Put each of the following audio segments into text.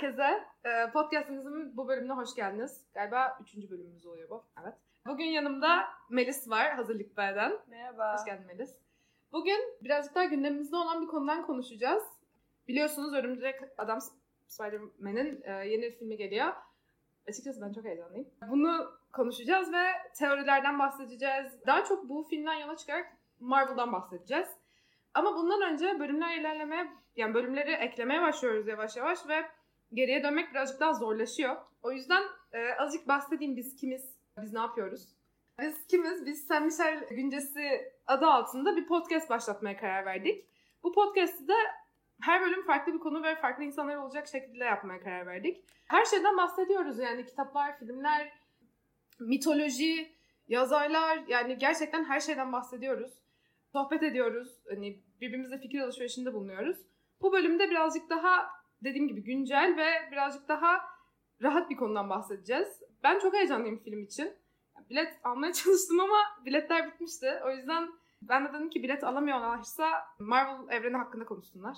herkese. Ee, podcastimizin bu bölümüne hoş geldiniz. Galiba üçüncü bölümümüz oluyor bu. Evet. Bugün yanımda Melis var Hazırlık B'den. Merhaba. Hoş geldin Melis. Bugün birazcık daha gündemimizde olan bir konudan konuşacağız. Biliyorsunuz Örümcek Adam Spider-Man'in e, yeni filmi geliyor. Açıkçası ben çok heyecanlıyım. Bunu konuşacağız ve teorilerden bahsedeceğiz. Daha çok bu filmden yola çıkarak Marvel'dan bahsedeceğiz. Ama bundan önce bölümler ilerlemeye, yani bölümleri eklemeye başlıyoruz yavaş yavaş ve geriye dönmek birazcık daha zorlaşıyor. O yüzden e, azıcık bahsedeyim biz kimiz, biz ne yapıyoruz? Biz kimiz? Biz Sen Michel Güncesi adı altında bir podcast başlatmaya karar verdik. Bu podcast'ı da her bölüm farklı bir konu ve farklı insanlar olacak şekilde yapmaya karar verdik. Her şeyden bahsediyoruz yani kitaplar, filmler, mitoloji, yazarlar yani gerçekten her şeyden bahsediyoruz. Sohbet ediyoruz. Hani birbirimizle fikir alışverişinde bulunuyoruz. Bu bölümde birazcık daha dediğim gibi güncel ve birazcık daha rahat bir konudan bahsedeceğiz. Ben çok heyecanlıyım film için. Bilet almaya çalıştım ama biletler bitmişti. O yüzden ben de dedim ki bilet alamıyorlarsa Marvel evreni hakkında konuşsunlar.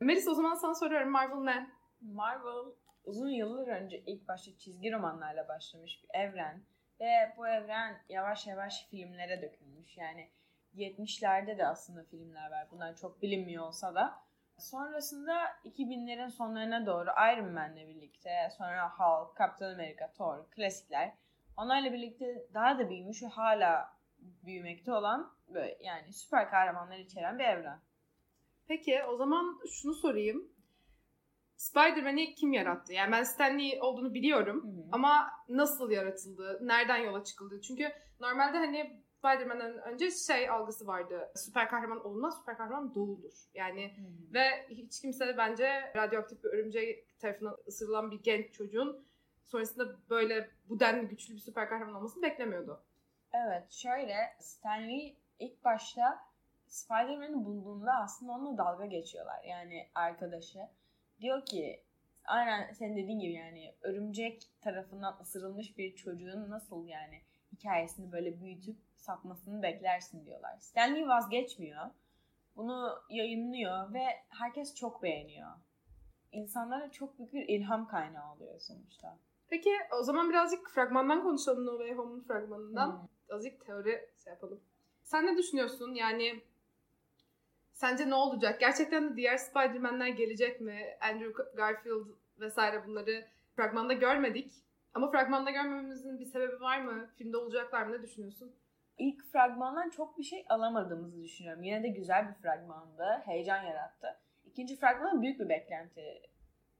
Melis o zaman sana soruyorum Marvel ne? Marvel uzun yıllar önce ilk başta çizgi romanlarla başlamış bir evren ve bu evren yavaş yavaş filmlere dökülmüş. Yani 70'lerde de aslında filmler var. Bunlar çok bilinmiyor olsa da. Sonrasında 2000'lerin sonlarına doğru Iron Man'le birlikte sonra Hulk, Captain America, Thor, klasikler. Onlarla birlikte daha da büyümüş ve hala büyümekte olan böyle yani süper kahramanlar içeren bir evren. Peki o zaman şunu sorayım. Spider-Man'i kim yarattı? Yani ben Stan Lee olduğunu biliyorum Hı hı. ama nasıl yaratıldı? Nereden yola çıkıldı? Çünkü normalde hani Spider-Man'den önce şey algısı vardı. Süper kahraman olunmaz, süper kahraman doğulur. Yani ve hiç kimse bence radyoaktif bir örümcek tarafından ısırılan bir genç çocuğun sonrasında böyle bu denli güçlü bir süper kahraman olmasını beklemiyordu. Evet şöyle Stan Lee ilk başta Spider-Man'i bulduğunda aslında onunla dalga geçiyorlar. Yani arkadaşı. Diyor ki aynen senin dediğin gibi yani örümcek tarafından ısırılmış bir çocuğun nasıl yani hikayesini böyle büyütüp satmasını beklersin diyorlar. Stan Lee vazgeçmiyor. Bunu yayınlıyor ve herkes çok beğeniyor. İnsanlara çok büyük bir ilham kaynağı oluyor sonuçta. Peki o zaman birazcık fragmandan konuşalım No Way Home'un fragmanından. Hmm. Azıcık teori şey yapalım. Sen ne düşünüyorsun? Yani sence ne olacak? Gerçekten de diğer Spider-Man'ler gelecek mi? Andrew Garfield vesaire bunları fragmanda görmedik. Ama fragmanda görmememizin bir sebebi var mı? Filmde olacaklar mı? Ne düşünüyorsun? İlk fragmandan çok bir şey alamadığımızı düşünüyorum. Yine de güzel bir fragmandı. Heyecan yarattı. İkinci fragman büyük bir beklenti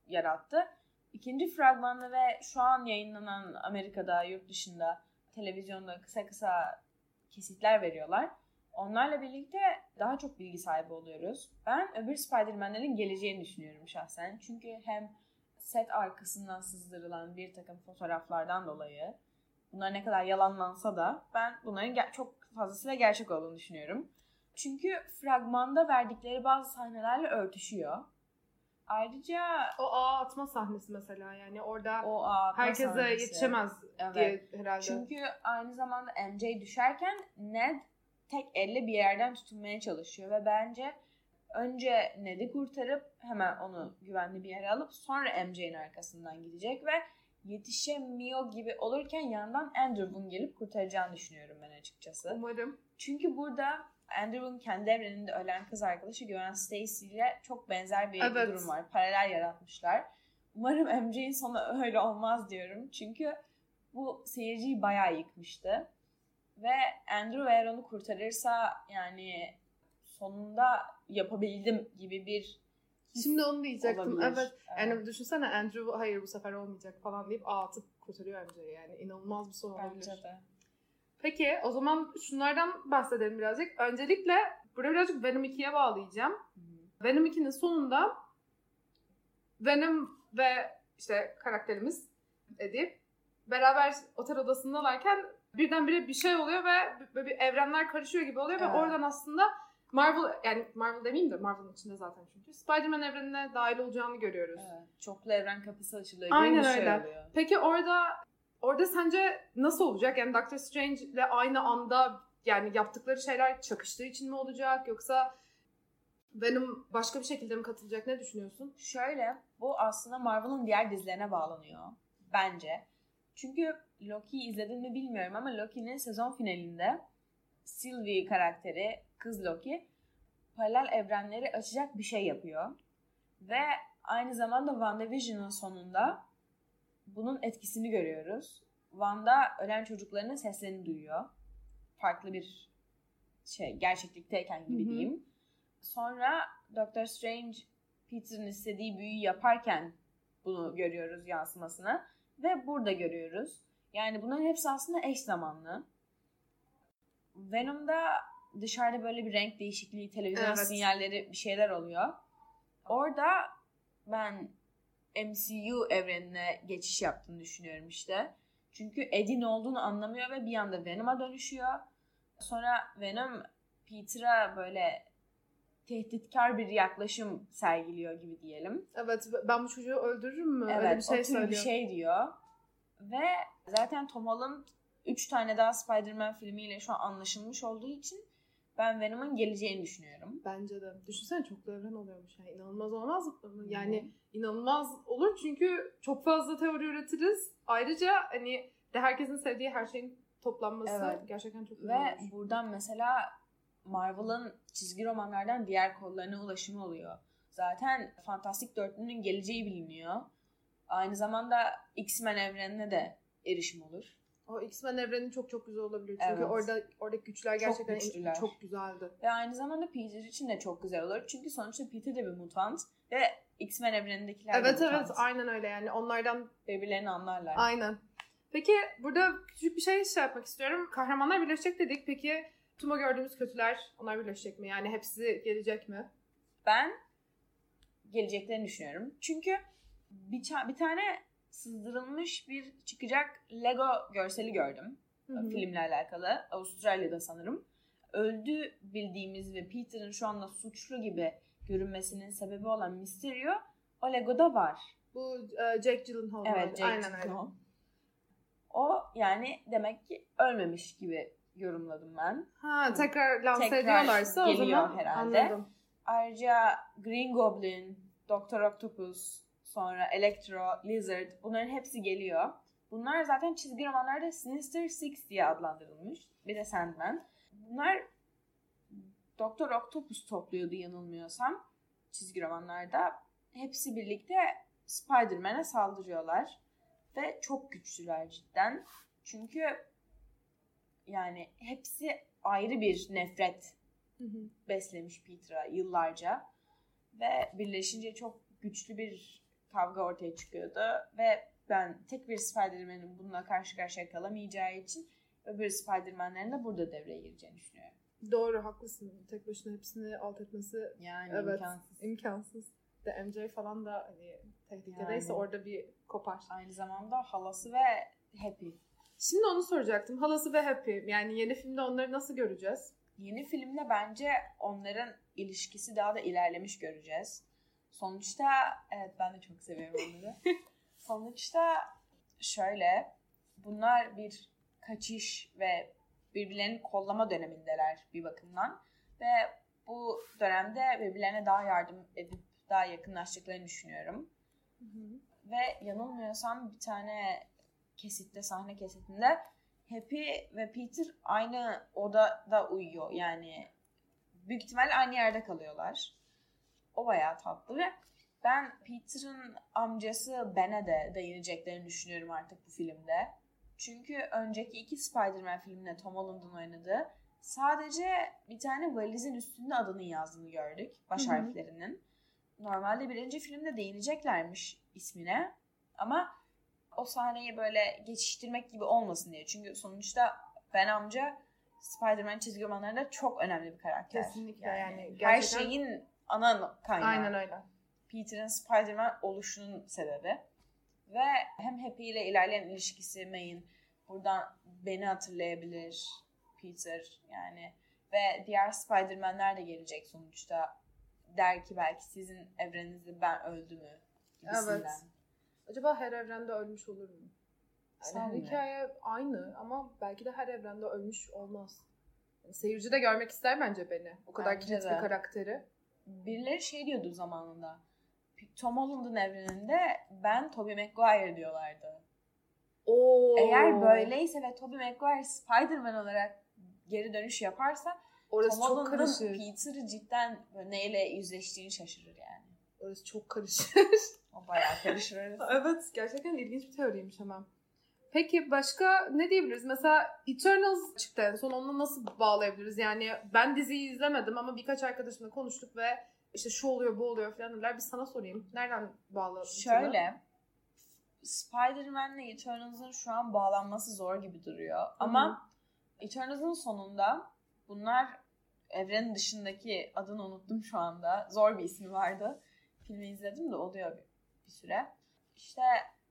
yarattı. İkinci fragmanda ve şu an yayınlanan Amerika'da, yurt dışında, televizyonda kısa kısa kesitler veriyorlar. Onlarla birlikte daha çok bilgi sahibi oluyoruz. Ben öbür Spider-Man'lerin geleceğini düşünüyorum şahsen. Çünkü hem set arkasından sızdırılan bir takım fotoğraflardan dolayı bunlar ne kadar yalanlansa da ben bunların çok fazlasıyla gerçek olduğunu düşünüyorum. Çünkü fragmanda verdikleri bazı sahnelerle örtüşüyor. Ayrıca O ağ atma sahnesi mesela yani orada o herkese sahnesi. yetişemez Evet. diye herhalde. Çünkü aynı zamanda MJ düşerken Ned tek elle bir yerden tutunmaya çalışıyor ve bence önce Ned'i kurtarıp hemen onu güvenli bir yere alıp sonra MJ'nin arkasından gidecek ve yetişemiyor gibi olurken yandan Andrew'un gelip kurtaracağını düşünüyorum ben açıkçası. Umarım. Çünkü burada Andrew'un kendi evreninde ölen kız arkadaşı Gwen Stacy ile çok benzer bir Evet. durum var. Paralel yaratmışlar. Umarım MJ'in sonu öyle olmaz diyorum. Çünkü bu seyirciyi bayağı yıkmıştı. Ve Andrew eğer onu kurtarırsa yani sonunda yapabildim gibi bir Şimdi onu diyecektim. olabilir. Evet. Yani düşünsene Andrew hayır bu sefer olmayacak falan deyip ağ atıp kurtarıyor MJ'yi yani. inanılmaz bir son olabilir. Bence de. Peki o zaman şunlardan bahsedelim birazcık. Öncelikle buraya birazcık Venom 2'ye bağlayacağım. Hı. Venom 2'nin sonunda Venom ve işte karakterimiz Eddie beraber otel odasındalarken birdenbire bir şey oluyor ve böyle bir evrenler karışıyor gibi oluyor ve Evet. oradan aslında Marvel yani Marvel demeyeyim de Marvel'ın içinde zaten çünkü Spider-Man evrenine dahil olacağını görüyoruz. Evet. Çoklu evren kapısı açılıyor. Aynen şey öyle. oluyor. Peki orada orada sence nasıl olacak? Yani Doctor Strange ile aynı anda yani yaptıkları şeyler çakıştığı için mi olacak yoksa Venom başka bir şekilde mi katılacak? Ne düşünüyorsun? Şöyle, bu aslında Marvel'ın diğer dizilerine bağlanıyor. Bence. Çünkü Loki'yi izledin mi bilmiyorum ama Loki'nin sezon finalinde Sylvie karakteri, kız Loki, paralel evrenleri açacak bir şey yapıyor. Ve aynı zamanda WandaVision'ın sonunda bunun etkisini görüyoruz. Wanda ölen çocuklarının seslerini duyuyor. Farklı bir şey, gerçeklikteyken gibi diyeyim. Sonra Doctor Strange Peter'ın istediği büyüyü yaparken bunu görüyoruz yansımasını. Ve burada görüyoruz. Yani bunların hepsi aslında eş zamanlı. Venom'da dışarıda böyle bir renk değişikliği, televizyon Evet. sinyalleri bir şeyler oluyor. Orada ben MCU evrenine geçiş yaptığını düşünüyorum işte. Çünkü Eddie ne olduğunu anlamıyor ve bir anda Venom'a dönüşüyor. Sonra Venom Peter'a böyle tehditkar bir yaklaşım sergiliyor gibi diyelim. Evet ben bu çocuğu öldürürüm mü? Evet, Öyle bir şey o tür söylüyor. bir şey diyor. Ve zaten Tom Holland 3 tane daha Spider-Man filmiyle şu an anlaşılmış olduğu için ben Venom'un geleceğini düşünüyorum. Bence de. Düşünsene çoklu evren oluyormuş. Yani inanılmaz olmaz mı? Yani inanılmaz olur çünkü çok fazla teori üretiriz. Ayrıca hani de herkesin sevdiği her şeyin toplanması Evet. gerçekten çok Ve güzel olur. buradan mesela Marvel'ın çizgi romanlardan diğer kollarına ulaşımı oluyor. Zaten Fantastik Dörtlü'nün geleceği biliniyor. Aynı zamanda X-Men evrenine de erişim olur. O X-Men evreni çok çok güzel olabilir. Çünkü Evet. orada oradaki güçler Çok gerçekten güçlüler. çok güzeldi. Ve aynı zamanda Peter için de çok güzel olur. Çünkü sonuçta Peter de bir mutant ve X-Men evrenindekiler de Evet mutant. evet aynen öyle yani onlardan Birbirlerini anlarlar. aynen. Peki burada küçük bir şey şey yapmak istiyorum. Kahramanlar birleşecek dedik. Peki tüm o gördüğümüz kötüler onlar birleşecek mi? Yani hepsi gelecek mi? Ben geleceklerini düşünüyorum. Çünkü bir, bir tane sızdırılmış bir çıkacak Lego görseli gördüm. Hı hı. Filmle alakalı. Avustralya'da sanırım. Öldü bildiğimiz ve Peter'ın şu anda suçlu gibi görünmesinin sebebi olan Mysterio o Lego'da var. Bu e, Jake Gyllenhaal. Evet, vardı. Jake Aynen öyle. O yani demek ki ölmemiş gibi yorumladım ben. Ha tekrar lanse Tekrar ediyorlarsa o zaman herhalde. anladım. Ayrıca Green Goblin, Doctor Octopus, sonra Electro, Lizard bunların hepsi geliyor. Bunlar zaten çizgi romanlarda Sinister Six diye adlandırılmış. Bir de Sandman. Bunlar Doctor Octopus topluyordu yanılmıyorsam çizgi romanlarda. Hepsi birlikte Spider-Man'e saldırıyorlar. Ve çok güçlüler cidden. Çünkü yani hepsi ayrı bir nefret Hı hı. beslemiş Peter'a yıllarca. Ve birleşince çok güçlü bir kavga ortaya çıkıyordu. Ve ben tek bir Spider-Man'in bununla karşı karşıya kalamayacağı için öbür Spider-Man'lerin de burada devreye gireceğini düşünüyorum. Doğru haklısın. Tek başına hepsini alt etmesi Yani evet imkansız. imkansız. De MJ falan da hani tehlikedeyse Yani. orada bir kopar. Aynı zamanda halası ve Happy. Şimdi onu soracaktım. Halası ve Happy. Yani yeni filmde onları nasıl göreceğiz? Yeni filmde bence onların ilişkisi daha da ilerlemiş göreceğiz. Sonuçta evet ben de çok seviyorum onları. Sonuçta şöyle bunlar bir kaçış ve birbirlerini kollama dönemindeler bir bakımdan. Ve bu dönemde birbirlerine daha yardım edip daha yakınlaştıklarını düşünüyorum. Ve yanılmıyorsam bir tane kesitte, sahne kesitinde Happy ve Peter aynı odada uyuyor. Yani büyük ihtimal aynı yerde kalıyorlar. O bayağı tatlı ve ben Peter'ın amcası Ben'e de değineceklerini düşünüyorum artık bu filmde. Çünkü önceki iki Spider-Man filminde Tom Holland'ın oynadığı sadece bir tane valizin üstünde adının yazdığını gördük. Baş harflerinin. Normalde birinci filmde değineceklermiş ismine. Ama o sahneyi böyle geçiştirmek gibi olmasın diye. Çünkü sonuçta Ben amca Spider-Man çizgi romanlarında çok önemli bir karakter. Kesinlikle yani Her gerçekten- şeyin ana kaynağı. Aynen öyle. Peter'ın Spider-Man oluşunun sebebi. Ve hem Happy ile ilerleyen ilişkisi May'in buradan beni hatırlayabilir Peter yani ve diğer Spider-Man'ler de gelecek sonuçta. Der ki belki sizin evreninizde ben öldü mü? gibisinden. Evet. Acaba her evrende ölmüş olur mu? Yani her Sanmıyorum. hikaye aynı ama belki de her evrende ölmüş olmaz. Yani seyirci de görmek ister bence beni. O kadar Bence kilit de. bir karakteri. Birileri şey diyordu zamanında. Tom Holland'ın evreninde ben Tobey Maguire diyorlardı. Oo. Eğer böyleyse ve Tobey Maguire Spider-Man olarak geri dönüş yaparsa Orası Tom çok karışır. Peter'ı cidden neyle yüzleştiğini şaşırır yani. Orası çok karışır. O bayağı karışır evet gerçekten ilginç bir teoriymiş ama. Peki başka ne diyebiliriz? Mesela Eternals çıktı en son. Onu nasıl bağlayabiliriz? Yani ben diziyi izlemedim ama birkaç arkadaşımla konuştuk ve işte şu oluyor bu oluyor falan dediler. Bir sana sorayım. Nereden bağlı? Şöyle Spider-Man'le Eternals'ın şu an bağlanması zor gibi duruyor. Ama Eternals'ın sonunda bunlar evrenin dışındaki adını unuttum şu anda. Zor bir ismi vardı. Filmi izledim de oluyor bir, bir süre. İşte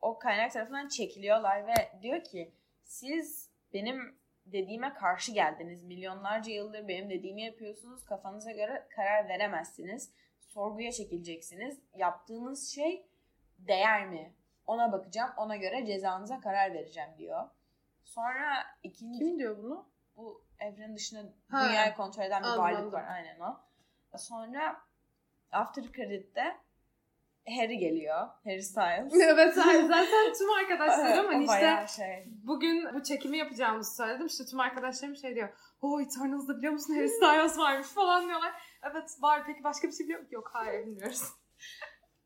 o kaynak tarafından çekiliyorlar ve diyor ki siz benim dediğime karşı geldiniz. Milyonlarca yıldır benim dediğimi yapıyorsunuz. Kafanıza göre karar veremezsiniz. Sorguya çekileceksiniz. Yaptığınız şey değer mi? Ona bakacağım. Ona göre cezanıza karar vereceğim diyor. Sonra ikinci Kim diyor bunu? bu evrenin dışında Ha. dünyayı kontrol eden bir varlık var. Aynen o. Sonra After Credit'te Harry geliyor. Harry Styles. evet zaten tüm arkadaşlarım hani işte şey. bugün bu çekimi yapacağımızı söyledim. İşte tüm arkadaşlarım şey diyor. O Eternals'da biliyor musun Harry Styles varmış falan diyorlar. Evet var peki başka bir şey biliyor musun? Yok hayır bilmiyoruz.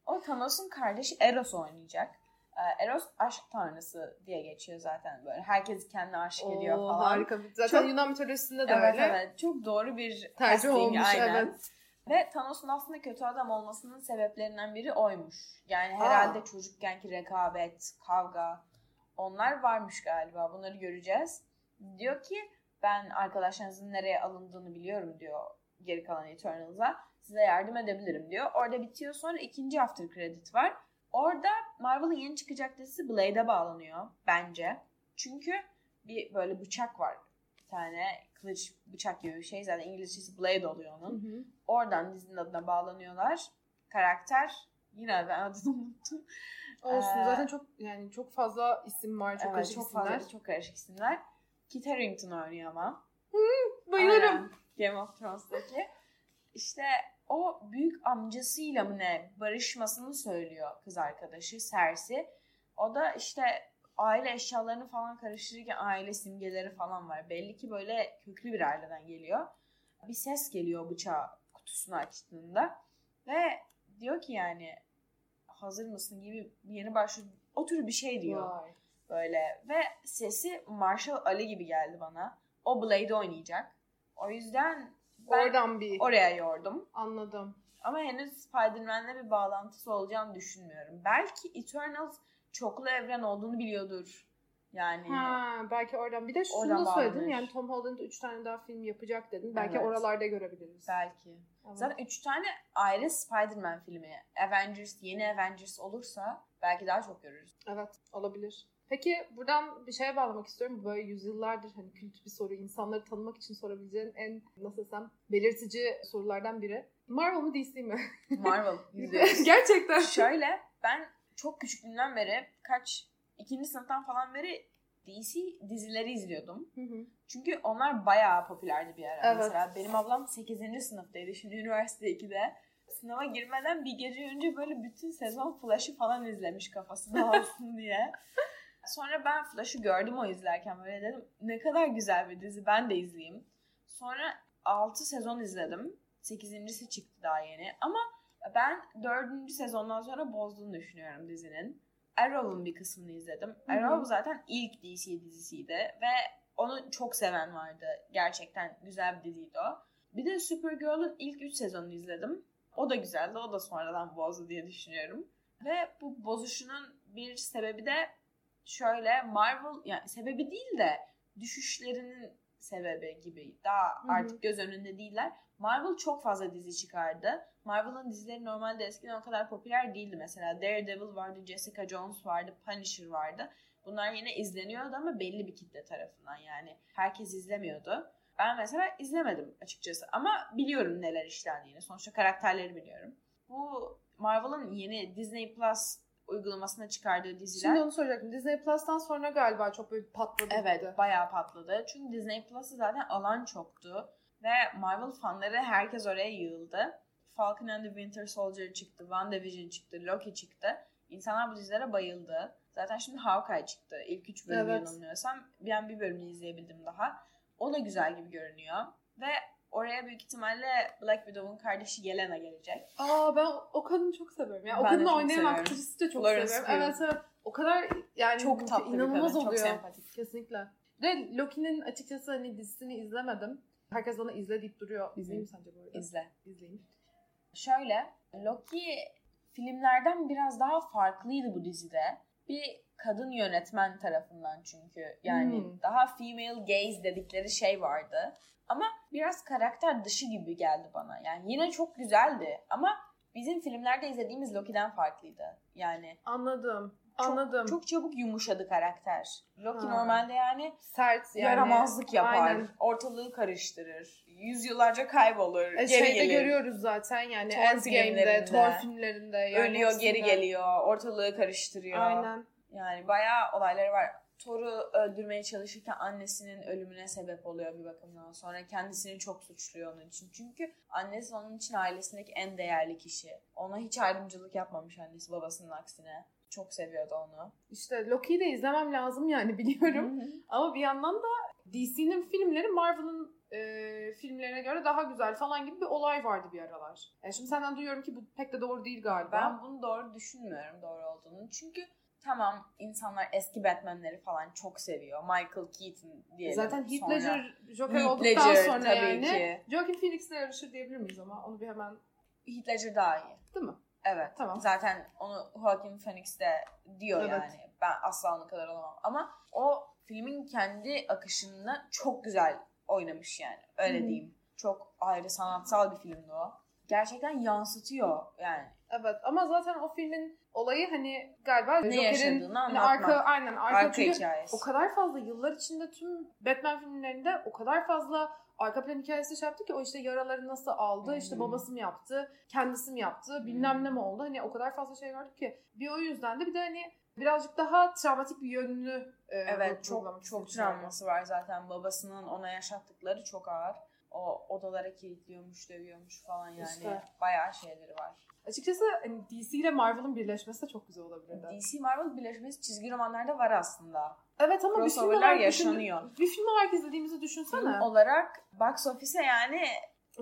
O Thanos'un kardeşi Eros oynayacak. Ee, Eros aşk tanrısı diye geçiyor zaten böyle. Herkes kendine aşık ediyor Oo, falan. Harika. Zaten Çok- Yunan mitolojisinde de Evet öyle. evet. Çok doğru bir Tercih casting, olmuş aynen. evet. Ve Thanos'un aslında kötü adam olmasının sebeplerinden biri oymuş. Yani Aa. herhalde çocukkenki rekabet, kavga onlar varmış galiba. Bunları göreceğiz. Diyor ki ben arkadaşlarınızın nereye alındığını biliyorum diyor geri kalan Eternals'a. Size yardım edebilirim diyor. Orada bitiyor. Sonra ikinci after credit var. Orada Marvel'ın yeni çıkacak dizisi Blade'e bağlanıyor bence. Çünkü bir böyle bıçak var. Bir tane kılıç bıçak gibi bir şey. Zaten İngilizcesi Blade oluyor Hı onun. hı. Oradan dizinin adına bağlanıyorlar. Karakter yine ben adını unuttum. Olsun Ee, zaten çok yani çok fazla isim var çok evet, karışık çok isimler. fazla çok karışık isimler. Kit Harington oynuyor ama. Bayılırım. Aynen. Game of Thrones'taki. İşte o büyük amcasıyla mı ne barışmasını söylüyor kız arkadaşı Cersei. O da işte aile eşyalarını falan karıştırırken aile simgeleri falan var. Belli ki böyle köklü bir aileden geliyor. Bir ses geliyor bıçağı kutusunu açtığında. Ve diyor ki yani hazır mısın gibi yeni başlıyor. O tür bir şey diyor Vay. böyle. Ve sesi Marshall Ali gibi geldi bana. O Blade oynayacak. O yüzden ben Oradan bir oraya yordum. anladım. Ama henüz Spider-Man'le bir bağlantısı olacağını düşünmüyorum. Belki Eternals çoklu evren olduğunu biliyordur. Yani Ha, belki oradan. Bir de şunu Oradan da söyledin. bağlanır. Yani Tom Holland 3 tane daha film yapacak dedin. Belki Evet. oralarda görebiliriz. belki. Evet. Zaten üç tane ayrı Spider-Man filmi. Avengers, yeni Avengers olursa belki daha çok görürüz. Evet olabilir. Peki buradan bir şeye bağlamak istiyorum. Böyle yüzyıllardır hani kült bir soru. insanları tanımak için sorabileceğin en nasıl desem belirtici sorulardan biri. Marvel mı DC mi? Marvel. %100. Gerçekten. Şöyle ben çok küçüklüğümden beri kaç ikinci sınıftan falan beri DC dizileri izliyordum. Hı hı. Çünkü onlar bayağı popülerdi bir ara. Evet. Mesela benim ablam 8. sınıftaydı şimdi üniversite 2'de. Sınava girmeden bir gece önce böyle bütün sezon Flash'ı falan izlemiş kafası dağılsın diye. Sonra ben Flash'ı gördüm o izlerken böyle dedim ne kadar güzel bir dizi ben de izleyeyim. Sonra 6 sezon izledim. 8.si çıktı daha yeni ama ben 4. sezondan sonra bozduğunu düşünüyorum dizinin. Arrow'un bir kısmını izledim. Hı hı. Arrow zaten ilk DC dizisiydi ve onu çok seven vardı. Gerçekten güzel bir diziydi o. Bir de Supergirl'ün ilk 3 sezonunu izledim. O da güzeldi. O da sonradan bozdu diye düşünüyorum. Ve bu bozuşunun bir sebebi de şöyle Marvel yani sebebi değil de düşüşlerinin sebebi gibi. Daha artık göz önünde değiller. Marvel çok fazla dizi çıkardı. Marvel'ın dizileri normalde eskiden o kadar popüler değildi. Mesela Daredevil vardı, Jessica Jones vardı, Punisher vardı. Bunlar yine izleniyordu ama belli bir kitle tarafından yani. Herkes izlemiyordu. Ben mesela izlemedim açıkçası ama biliyorum neler işlendiğini. Sonuçta karakterleri biliyorum. Bu Marvel'ın yeni Disney Plus uygulamasına çıkardığı diziler Şimdi onu soracaktım. Disney Plus'tan sonra galiba çok böyle patladı. Evet bayağı patladı. Çünkü Disney Plus'ı zaten alan çoktu. Ve Marvel fanları herkes oraya yığıldı. Falcon and the Winter Soldier çıktı, WandaVision çıktı, Loki çıktı. İnsanlar bu dizilere bayıldı. Zaten şimdi Hawkeye çıktı. İlk üç bölümü Evet. yanılmıyorsam. Ben bir bölümünü izleyebildim daha. O da güzel gibi görünüyor. Ve oraya büyük ihtimalle Black Widow'un kardeşi Yelena gelecek. Aa ben o kadını çok seviyorum. Yani o Ben de kadını çok oynayan aktrisi de çok Florence seviyorum. Evet evet. O kadar yani Çok tatlı bir inanılmaz kadın, çok oluyor. sempatik. Kesinlikle. Ve Loki'nin açıkçası hani dizisini izlemedim. Herkes bana izle deyip duruyor. İzleyeyim sence bu arada? İzle. İzleyeyim. Şöyle, Loki filmlerden biraz daha farklıydı bu dizide. Bir kadın yönetmen tarafından çünkü. Yani Hmm. daha female gaze dedikleri şey vardı. Ama biraz karakter dışı gibi geldi bana. Yani yine çok güzeldi ama bizim filmlerde izlediğimiz Loki'den farklıydı. Yani Anladım. Çok, Anladım. çok çabuk yumuşadı karakter. Loki Ha. normalde yani, sert yani. yaramazlık yapar, Aynen. ortalığı karıştırır, yüzyıllarca kaybolur, E, geri şeyde gelir. görüyoruz zaten yani Thor Endgame'de. Thor filmlerinde. Yani Ölüyor, geri hepsinde. geliyor, ortalığı karıştırıyor. Aynen. Yani bayağı olayları var. Thor'u öldürmeye çalışırken annesinin ölümüne sebep oluyor bir bakımdan. Sonra kendisini çok suçluyor onun için. Çünkü annesi onun için ailesindeki en değerli kişi. Ona hiç ayrımcılık yapmamış annesi babasının aksine. Çok seviyordu onu. İşte Loki'yi de izlemem lazım yani biliyorum. Ama bir yandan da DC'nin filmleri Marvel'ın e, filmlerine göre daha güzel falan gibi bir olay vardı bir aralar. Yani şimdi senden duyuyorum ki bu pek de doğru değil galiba. Ben bunu doğru düşünmüyorum doğru olduğunu. Çünkü tamam insanlar eski Batman'leri falan çok seviyor. Michael Keaton diyelim. Zaten Heath. Ledger Joker Heath olduktan Ledger sonra tabii yani ki. Joaquin Phoenix'le yarışır diyebilir miyiz ama onu bir hemen Heath Ledger daha iyi. değil mi? Evet. Tamam. Zaten onu Joaquin Phoenix de diyor Evet. yani. Ben asla onun kadar olamam. Ama o filmin kendi akışında çok güzel oynamış yani. Öyle Hı hı. diyeyim. Çok ayrı sanatsal bir filmdi o. Gerçekten yansıtıyor yani. Evet ama zaten o filmin olayı hani galiba Ne Joker'in hani arka aynen arka, Arka hikayesi. o kadar fazla yıllar içinde tüm Batman filmlerinde o kadar fazla arka plan hikayesi şey yaptı ki o işte yaraları nasıl aldı, hı. işte babası mı yaptı, kendisi mi yaptı, bilmem ne mi oldu. Hani o kadar fazla şey gördük ki. Bir o yüzden de bir de hani birazcık daha travmatik bir yönünü e, Evet çok çok travması var zaten. Babasının ona yaşattıkları çok ağır. O odalara kilitliyormuş, dövüyormuş falan yani. İşte. Bayağı şeyleri var. Açıkçası hani DC ile Marvel'ın birleşmesi de çok güzel olabilirdi. DC Marvel birleşmesi çizgi romanlarda var aslında. Evet ama bir film olarak düşün- yaşanıyor. bir film olarak izlediğimizi düşünsene. Film olarak box office'e yani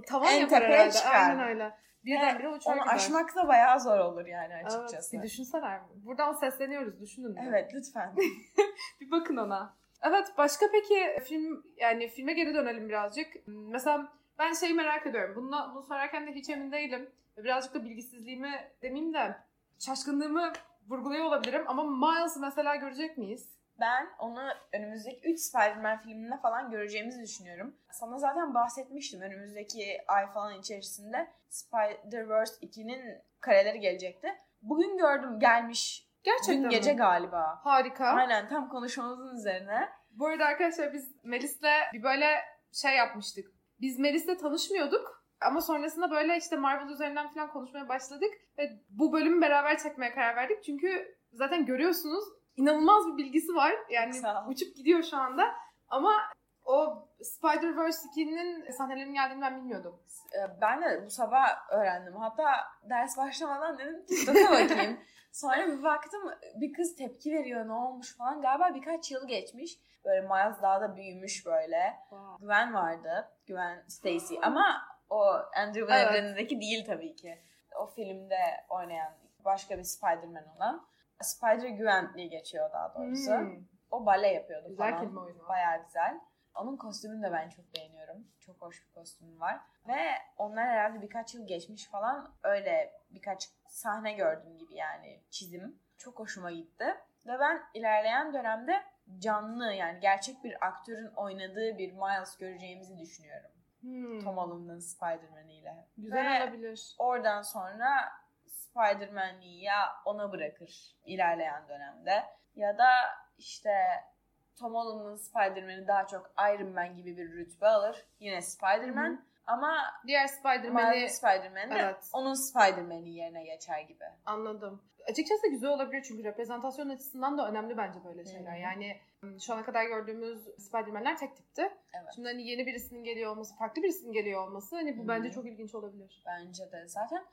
Tavan En tepeye çıkar. Aynen öyle. Birdenbire uçar onu gider. aşmak da bayağı zor olur yani Evet, açıkçası. bir düşünseler. Buradan sesleniyoruz. Düşünün. de. Evet lütfen. Bir bakın ona. Evet başka peki film yani filme geri dönelim birazcık. Mesela ben şeyi merak ediyorum. Bunu, bunu sorarken de hiç emin değilim. Birazcık da bilgisizliğimi demeyeyim de şaşkınlığımı vurguluyor olabilirim. Ama Miles'ı mesela görecek miyiz? ben onu önümüzdeki 3 Spider-Man filminde falan göreceğimizi düşünüyorum. Sana zaten bahsetmiştim önümüzdeki ay falan içerisinde Spider-Verse 2'nin kareleri gelecekti. Bugün gördüm gelmiş. Gerçekten Dün gece mi? galiba. Harika. Aynen tam konuşmamızın üzerine. Bu arada arkadaşlar biz Melis'le bir böyle şey yapmıştık. Biz Melis'le tanışmıyorduk. Ama sonrasında böyle işte Marvel üzerinden falan konuşmaya başladık. Ve bu bölümü beraber çekmeye karar verdik. Çünkü zaten görüyorsunuz inanılmaz bir bilgisi var. Yani uçup gidiyor şu anda. Ama o Spider-Verse 2'nin sahnelerinin geldiğini ben bilmiyordum. Ee, Ben de bu sabah öğrendim. Hatta ders başlamadan dedim TikTok'a bakayım. Sonra bir baktım bir kız tepki veriyor ne olmuş falan. Galiba birkaç yıl geçmiş. Böyle Miles daha da büyümüş böyle. Gwen vardı. Gwen Stacy ama o Andrew Evet. evrenindeki değil tabii ki. O filmde oynayan başka bir Spider-Man olan. Spider-Gwen diye geçiyor daha doğrusu. Hmm, O bale yapıyordu güzel falan. kelime oyunu. Bayağı güzel. Onun kostümünü de ben çok beğeniyorum. Çok hoş bir kostümü var. Ve onlar herhalde birkaç yıl geçmiş falan öyle birkaç sahne gördüm gibi yani çizim. Çok hoşuma gitti. Ve ben ilerleyen dönemde canlı yani gerçek bir aktörün oynadığı bir Miles göreceğimizi düşünüyorum. Hmm, Tom Holland'ın Spider-Man'iyle. Güzel Ve olabilir. oradan sonra Spider-Man'i ya ona bırakır ilerleyen dönemde ya da işte Tom Holland'ın Spider-Man'i daha çok Iron Man gibi bir rütbe alır. Yine Spider-Man. Ama Diğer Spider-Man'i Spider-Man de Evet. onun Spider-Man'i yerine geçer gibi. anladım. Açıkçası güzel olabilir çünkü reprezentasyon açısından da önemli bence böyle şeyler. Hı hı. Yani şu ana kadar gördüğümüz Spider-Man'ler tek tipti. Evet. Şimdi hani yeni birisinin geliyor olması, farklı birisinin geliyor olması hani bu Hı hı. bence çok ilginç olabilir. Bence de. Zaten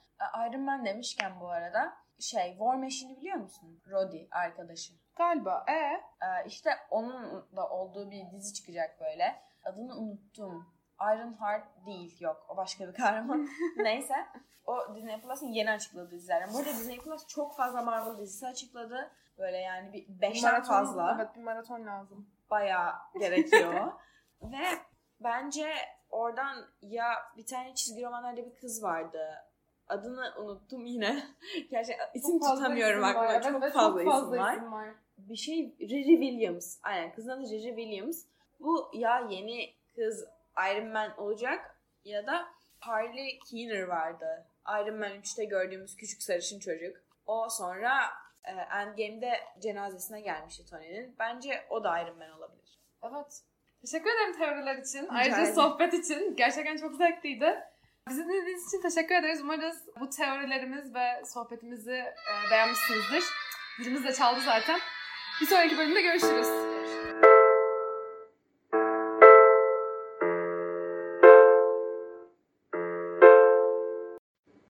Iron Man demişken bu arada şey War Machine'i biliyor musun? Rhodey arkadaşı. Galiba. E Ee, işte onun da olduğu bir dizi çıkacak böyle. Adını unuttum. Iron Heart değil yok. O başka bir kahraman. Neyse. O Disney Plus'ın yeni açıkladığı dizilerden. Bu arada Disney Plus çok fazla Marvel dizisi açıkladı. Böyle yani bir beşten fazla. Evet bir maraton lazım. Bayağı gerekiyor. Ve bence oradan ya bir tane çizgi romanlarda bir kız vardı. Adını unuttum yine. Gerçekten isim tutamıyorum. Evet, çok, evet, fazla çok fazla isim var. isim var. Bir şey Riri Williams. Aynen kızın adı Riri Williams. Bu ya yeni kız Iron Man olacak ya da Harley Keener vardı. Iron Man 3'te gördüğümüz küçük sarışın çocuk. O sonra e, Endgame'de cenazesine gelmişti Tony'nin. Bence o da Iron Man olabilir. Evet. Teşekkür ederim teoriler için. Rica Ayrıca ederim. sohbet için. Gerçekten çok zevkliydi. Bizi dinlediğiniz için teşekkür ederiz. Umarız bu teorilerimiz ve sohbetimizi e, beğenmişsinizdir. Dilimiz de çaldı zaten. Bir sonraki bölümde görüşürüz.